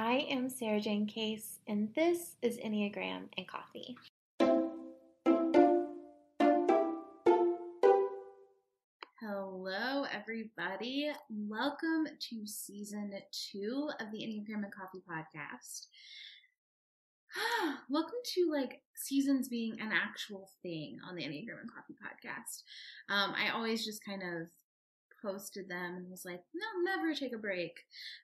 I am Sarajane Case, and this is Enneagram and Coffee. Hello, everybody. Welcome to season two of the Enneagram and Coffee podcast. Welcome to like seasons being an actual thing on the Enneagram and Coffee podcast. Um, I always just kind of posted them and was like, no, never take a break.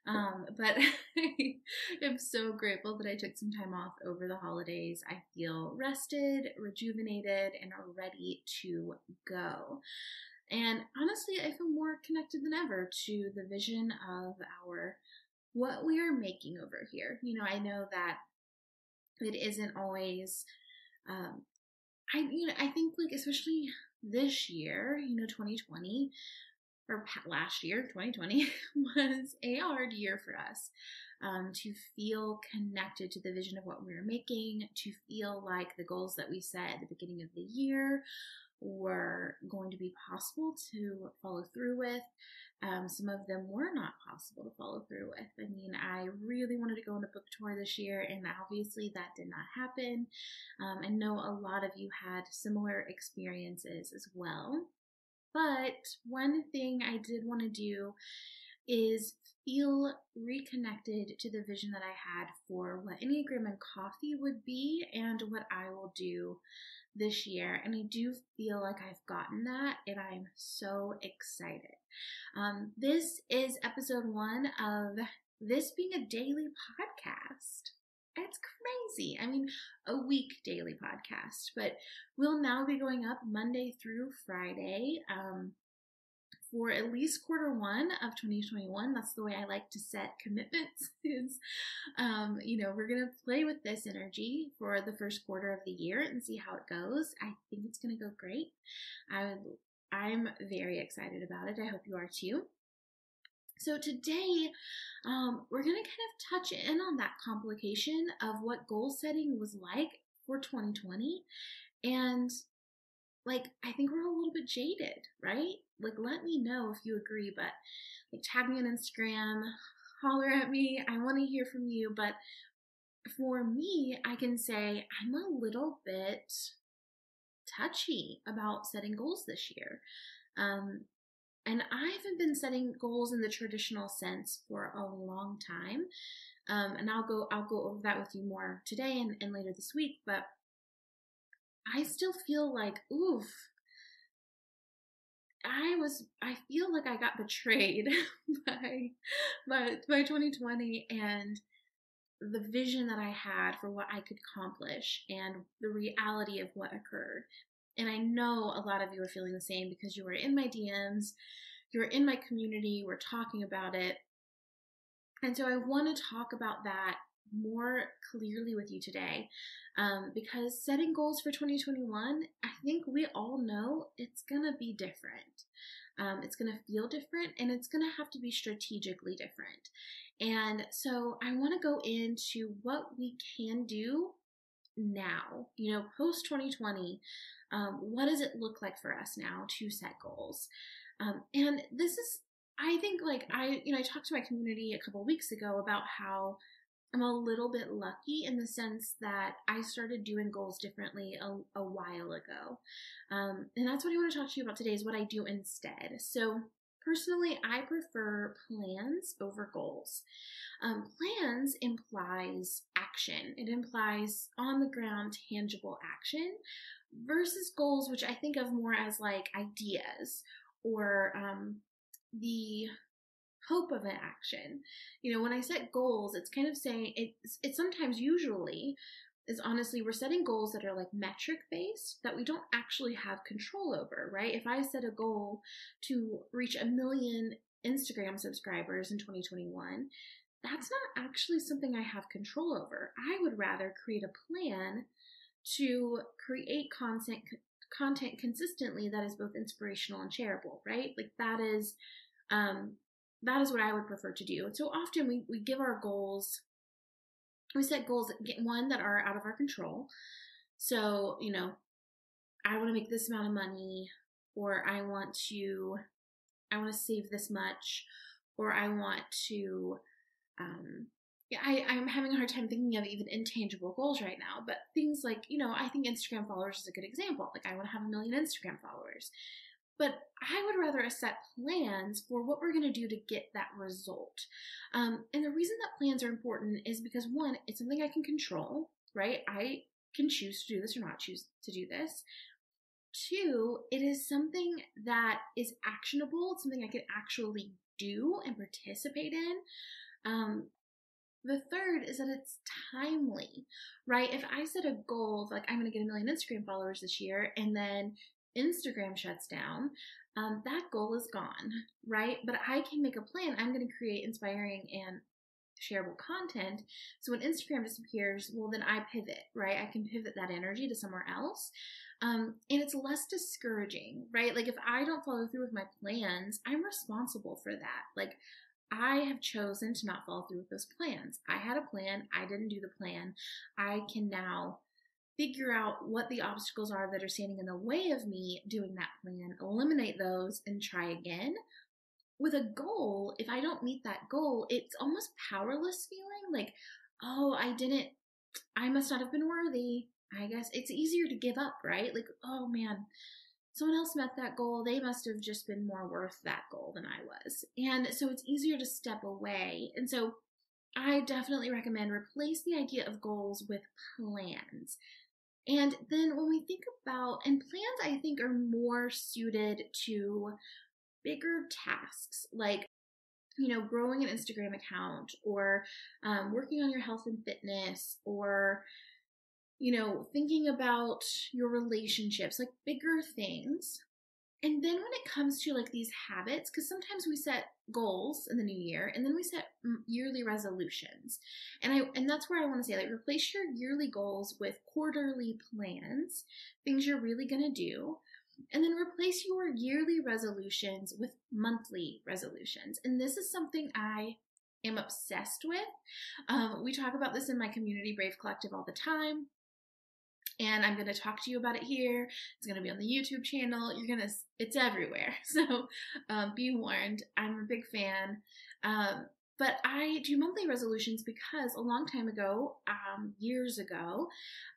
Um, but I am so grateful that I took some time off over the holidays. I feel rested, rejuvenated, and ready to go. And honestly, I feel more connected than ever to the vision of our what we are making over here. You know, I know that it isn't always um I you know, I think like especially this year, you know, 2020 or last year, 2020 was a hard year for us. Um, to feel connected to the vision of what we were making, to feel like the goals that we set at the beginning of the year were going to be possible to follow through with. Um, some of them were not possible to follow through with. I mean, I really wanted to go on a book tour this year, and obviously that did not happen. Um, I know a lot of you had similar experiences as well. But one thing I did want to do is feel reconnected to the vision that I had for what Enneagram and Coffee would be and what I will do this year. And I do feel like I've gotten that, and I'm so excited. Um, this is episode one of this being a daily podcast. It's crazy. I mean, a week daily podcast, but we'll now be going up Monday through Friday. Um, for at least quarter one of 2021. That's the way I like to set commitments is, um, you know, we're going to play with this energy for the first quarter of the year and see how it goes. I think it's going to go great. I would, I'm very excited about it. I hope you are too. So today, um, we're going to kind of touch in on that complication of what goal setting was like for 2020 and like I think we're all a little bit jaded, right? Like let me know if you agree, but like tag me on Instagram, holler at me. I want to hear from you, but for me, I can say I'm a little bit touchy about setting goals this year. Um, and I haven't been setting goals in the traditional sense for a long time. Um, and I'll go I'll go over that with you more today and, and later this week. But I still feel like, oof, I was, I feel like I got betrayed by, by, by 2020 and the vision that I had for what I could accomplish and the reality of what occurred. And I know a lot of you are feeling the same because you were in my DMs, you're in my community, we're talking about it. And so I want to talk about that more clearly with you today um, because setting goals for 2021, I think we all know it's going to be different. Um, it's going to feel different and it's going to have to be strategically different. And so I want to go into what we can do now, you know, post 2020. Um, what does it look like for us now to set goals? Um, and this is, I think, like I, you know, I talked to my community a couple weeks ago about how I'm a little bit lucky in the sense that I started doing goals differently a, a while ago. Um, and that's what I want to talk to you about today is what I do instead. So, personally, I prefer plans over goals. Um, plans implies action, it implies on the ground, tangible action versus goals, which I think of more as like ideas or um, the hope of an action. You know, when I set goals, it's kind of saying it's it's sometimes usually is honestly we're setting goals that are like metric based that we don't actually have control over, right? If I set a goal to reach a million Instagram subscribers in 2021, that's not actually something I have control over. I would rather create a plan to create content content consistently that is both inspirational and shareable, right? Like that is um that is what I would prefer to do. So often we, we give our goals, we set goals, get one that are out of our control. So, you know, I want to make this amount of money, or I want to, I want to save this much, or I want to, um, I, I'm having a hard time thinking of even intangible goals right now, but things like, you know, I think Instagram followers is a good example. Like, I want to have a million Instagram followers. But I would rather set plans for what we're going to do to get that result. Um, and the reason that plans are important is because one, it's something I can control, right? I can choose to do this or not choose to do this. Two, it is something that is actionable, it's something I can actually do and participate in. Um, the third is that it's timely, right? If I set a goal of like, I'm going to get a million Instagram followers this year, and then Instagram shuts down, um, that goal is gone, right? But I can make a plan. I'm going to create inspiring and shareable content. So when Instagram disappears, well, then I pivot, right? I can pivot that energy to somewhere else. Um, and it's less discouraging, right? Like if I don't follow through with my plans, I'm responsible for that. Like I have chosen to not follow through with those plans. I had a plan, I didn't do the plan. I can now figure out what the obstacles are that are standing in the way of me doing that plan, eliminate those, and try again. With a goal, if I don't meet that goal, it's almost powerless feeling like, oh, I didn't, I must not have been worthy. I guess it's easier to give up, right? Like, oh man, someone else met that goal. They must have just been more worth that goal than I was. And so it's easier to step away. And so I definitely recommend replace the idea of goals with plans. And then when we think about, and plans I think are more suited to bigger tasks like you know, growing an Instagram account or um, working on your health and fitness or you know, thinking about your relationships, like bigger things. And then when it comes to like these habits, because sometimes we set goals in the new year and then we set yearly resolutions. And I and that's where I want to say like replace your yearly goals with quarterly plans, things you're really going to do. And then replace your yearly resolutions with monthly resolutions. And this is something I am obsessed with. Um, we talk about this in my community Brave Collective all the time and I'm going to talk to you about it here. It's going to be on the YouTube channel. You're going to, it's everywhere. So um, be warned. I'm a big fan. Um, but I do monthly resolutions because a long time ago, um, years ago,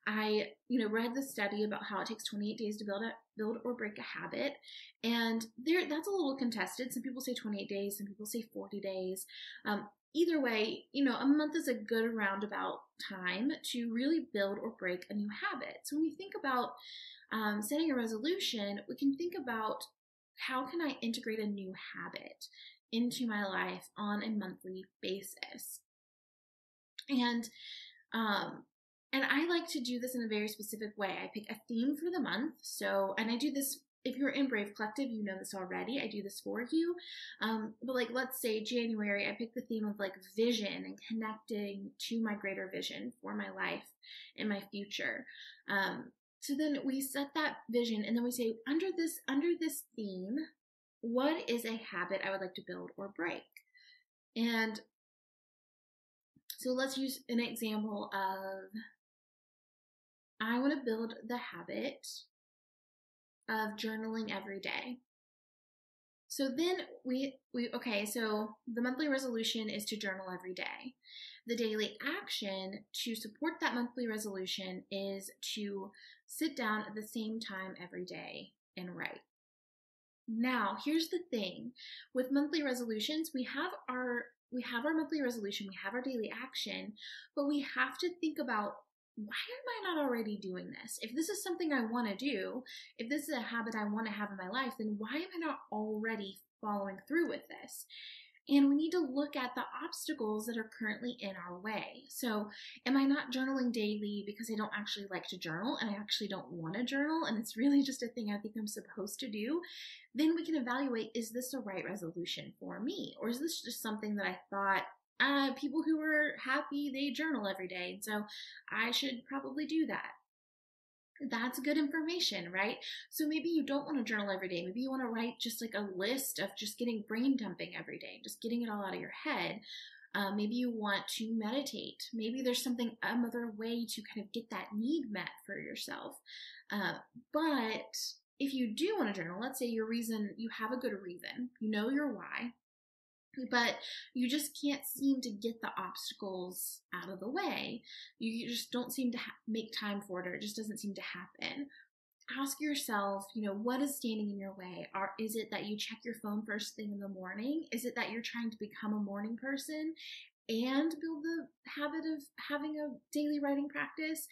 I, you know, read the study about how it takes 28 days to build a build or break a habit, and there that's a little contested. Some people say 28 days, some people say 40 days. Um, either way, you know, a month is a good roundabout time to really build or break a new habit. So when we think about um, setting a resolution, we can think about how can I integrate a new habit into my life on a monthly basis. And um, and I like to do this in a very specific way. I pick a theme for the month. So, and I do this if you're in Brave Collective, you know this already. I do this for you. Um, but like, let's say January, I pick the theme of like vision and connecting to my greater vision for my life and my future. Um, so then we set that vision and then we say, under this, under this theme, what is a habit I would like to build or break? And so let's use an example of I want to build the habit of journaling every day. So then we we okay, so the monthly resolution is to journal every day. The daily action to support that monthly resolution is to sit down at the same time every day and write. Now, here's the thing. With monthly resolutions, we have our we have our monthly resolution, we have our daily action, but we have to think about why am I not already doing this? If this is something I want to do, if this is a habit I want to have in my life, then why am I not already following through with this? And we need to look at the obstacles that are currently in our way. So, am I not journaling daily because I don't actually like to journal and I actually don't want to journal and it's really just a thing I think I'm supposed to do? Then we can evaluate is this the right resolution for me? Or is this just something that I thought uh, people who are happy, they journal every day. So I should probably do that. That's good information, right? So maybe you don't want to journal every day. Maybe you want to write just like a list of just getting brain dumping every day, just getting it all out of your head. Uh, maybe you want to meditate. Maybe there's something, another way to kind of get that need met for yourself. Uh, but if you do want to journal, let's say your reason, you have a good reason, you know your why, but you just can't seem to get the obstacles out of the way. You just don't seem to ha- make time for it, or it just doesn't seem to happen. Ask yourself, you know, what is standing in your way? Are is it that you check your phone first thing in the morning? Is it that you're trying to become a morning person and build the habit of having a daily writing practice?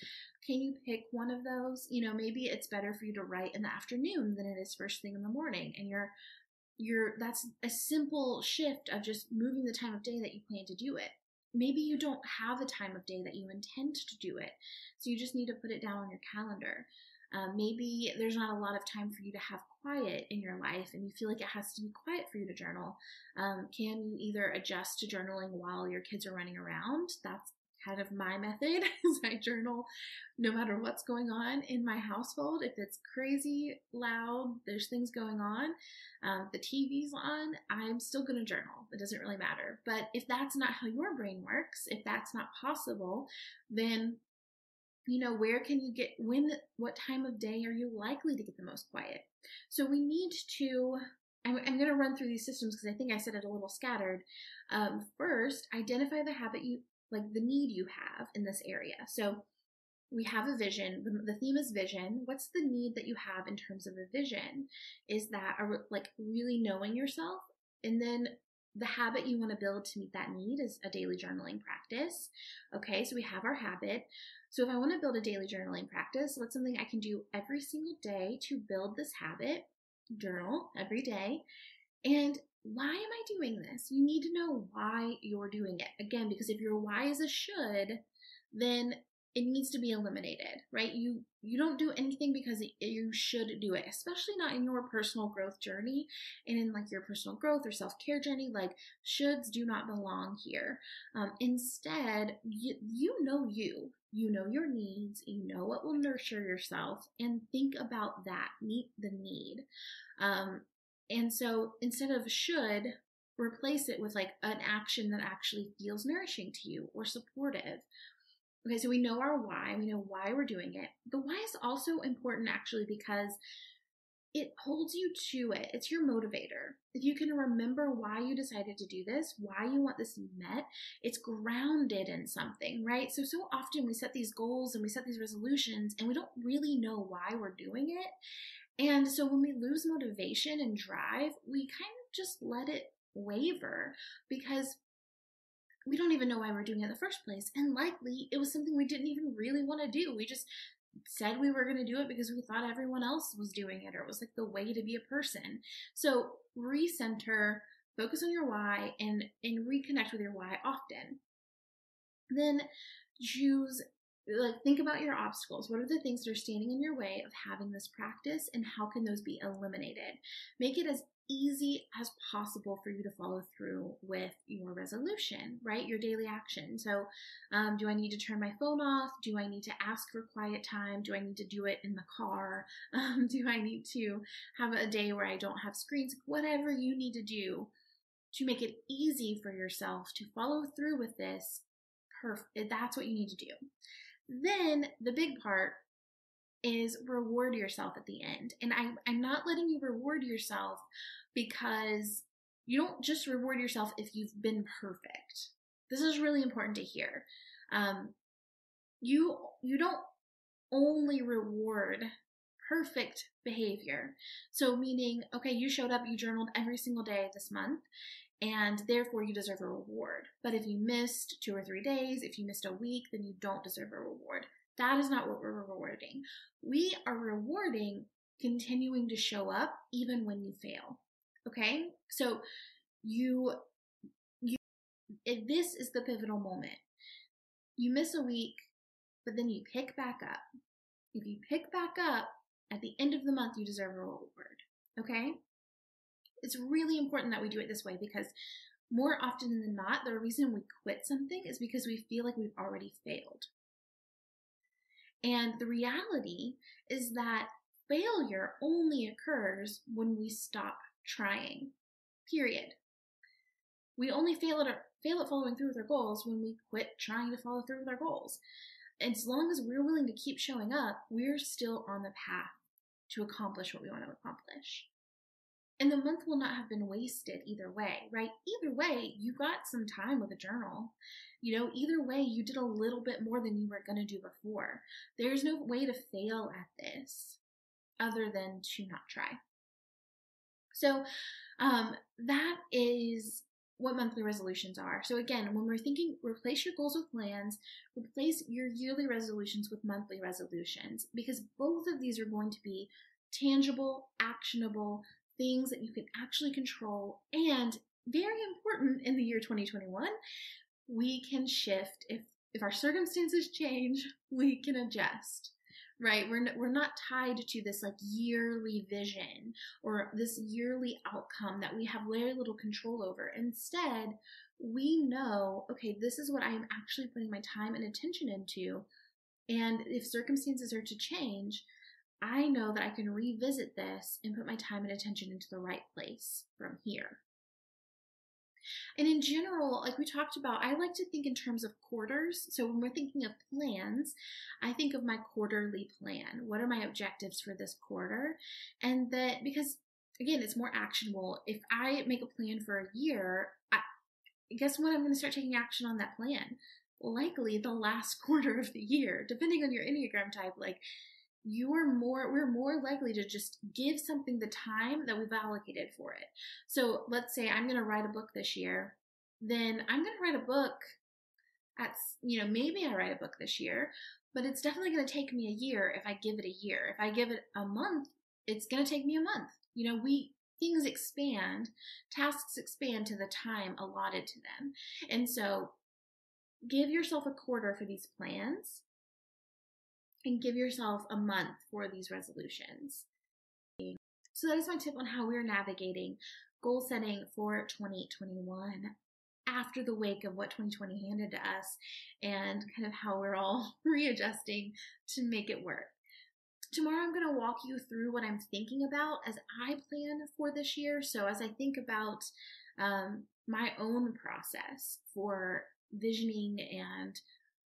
Can you pick one of those? You know, maybe it's better for you to write in the afternoon than it is first thing in the morning, and you're you're that's a simple shift of just moving the time of day that you plan to do it. Maybe you don't have a time of day that you intend to do it, so you just need to put it down on your calendar. Um, maybe there's not a lot of time for you to have quiet in your life and you feel like it has to be quiet for you to journal. Um, can you either adjust to journaling while your kids are running around? That's kind of my method is I journal no matter what's going on in my household. If it's crazy loud, there's things going on, um, the TV's on, I'm still going to journal. It doesn't really matter. But if that's not how your brain works, if that's not possible, then you know where can you get when what time of day are you likely to get the most quiet so we need to i'm, I'm going to run through these systems because i think i said it a little scattered um, first identify the habit you like the need you have in this area. So we have a vision. The, the, theme is vision. What's the need that you have in terms of a vision? Is that a, like really knowing yourself? And then the habit you want to build to meet that need is a daily journaling practice. Okay, so we have our habit. So if I want to build a daily journaling practice, what's something I can do every single day to build this habit? Journal every day. And why am I doing this? You need to know why you're doing it. Again, because if your why is a should, then it needs to be eliminated, right? You you don't do anything because you should do it, especially not in your personal growth journey and in like your personal growth or self care journey. Like shoulds do not belong here. Um, instead, you, you know you, you know your needs, you know what will nurture yourself, and think about that. Meet the need. Um, and so instead of should, replace it with like an action that actually feels nourishing to you or supportive. Okay, so we know our why, we know why we're doing it. The why is also important actually because it holds you to it. It's your motivator. If you can remember why you decided to do this, why you want this met, it's grounded in something, right? So, so often we set these goals and we set these resolutions and we don't really know why we're doing it. And so when we lose motivation and drive, we kind of just let it waver because we don't even know why we're doing it in the first place. And likely it was something we didn't even really want to do. We just said we were going to do it because we thought everyone else was doing it or it was like the way to be a person. So recenter, focus on your why and and reconnect with your why often. Then choose like think about your obstacles. What are the things that are standing in your way of having this practice and how can those be eliminated? Make it as easy as possible for you to follow through with your resolution right? Your daily action. So um, do i need to turn my phone off? Do i need to ask for quiet time? Do i need to do it in the car? Um, do i need to have a day where i don't have screens? Whatever you need to do to make it easy for yourself to follow through with this perfect that's what you need to do then the big part is reward yourself at the end. And I, I'm not letting you reward yourself because you don't just reward yourself if you've been perfect. This is really important to hear. Um, you you don't only reward perfect behavior. So meaning, okay, you showed up, you journaled every single day this month, and therefore you deserve a reward. But if you missed two or three days, if you missed a week, then you don't deserve a reward. That is not what we're rewarding. We are rewarding continuing to show up even when you fail. Okay? So you you this is the pivotal moment. You miss a week, but then you pick back up. If you pick back up at the end of the month, you deserve a reward. Okay? It's really important that we do it this way because more often than not, the reason we quit something is because we feel like we've already failed. And the reality is that failure only occurs when we stop trying. Period. We only fail at our, fail at following through with our goals when we quit trying to follow through with our goals. And as long as we're willing to keep showing up, we're still on the path to accomplish what we want to accomplish. And the month will not have been wasted either way, right? Either way, you got some time with a journal. You know, either way, you did a little bit more than you were going to do before. There's no way to fail at this other than to not try. So, um, that is what monthly resolutions are. So again, when we're thinking replace your goals with plans, replace your yearly resolutions with monthly resolutions because both of these are going to be tangible, actionable things that you can actually control. And very important in the year 2021, we can shift. If if our circumstances change, we can adjust right? We're, we're not tied to this like yearly vision or this yearly outcome that we have very little control over. Instead we know okay this is what i am actually putting my time and attention into. And if circumstances are to change i know that i can revisit this and put my time and attention into the right place from here and in general, like we talked about, I like to think in terms of quarters. So when we're thinking of plans, I think of my quarterly plan. What are my objectives for this quarter? And that because again, it's more actionable. If I make a plan for a year, I, guess when I'm going to start taking action on that plan? Likely the last quarter of the year, depending on your Enneagram type. Like you are more we're more likely to just give something the time that we've allocated for it. So let's say i'm going to write a book this year then i'm going to write a book at you know maybe i write a book this year but it's definitely going to take me a year if i give it a year. If i give it a month it's going to take me a month. You know we things expand tasks expand to the time allotted to them. And so give yourself a quarter for these plans and give yourself a month for these resolutions. So that is my tip on how we're navigating goal setting for 2021 after the wake of what 2020 handed to us and kind of how we're all readjusting to make it work. Tomorrow, I'm going to walk you through what I'm thinking about as I plan for this year. So, as I think about um, my own process for visioning and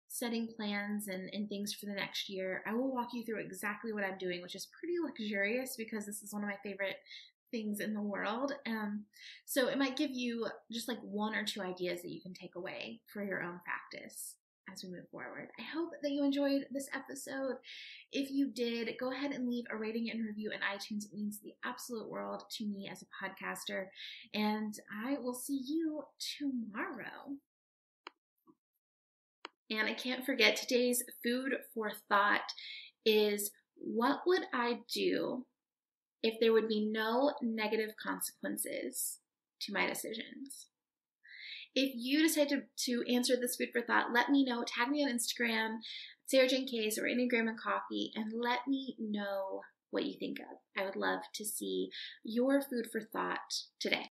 setting plans and, and things for the next year, I will walk you through exactly what I'm doing, which is pretty luxurious because this is one of my favorite things in the world. Um, so it might give you just like one or two ideas that you can take away for your own practice as we move forward. I hope that you enjoyed this episode. If you did, go ahead and leave a rating and review in iTunes. It means the absolute world to me as a podcaster. And I will see you tomorrow. And I can't forget today's food for thought is what would I do if there would be no negative consequences to my decisions? If you decide to, to answer this food for thought, let me know. Tag me on Instagram, Sarajane Case or Enneagram and Coffee, and let me know what you think of. I would love to see your food for thought today.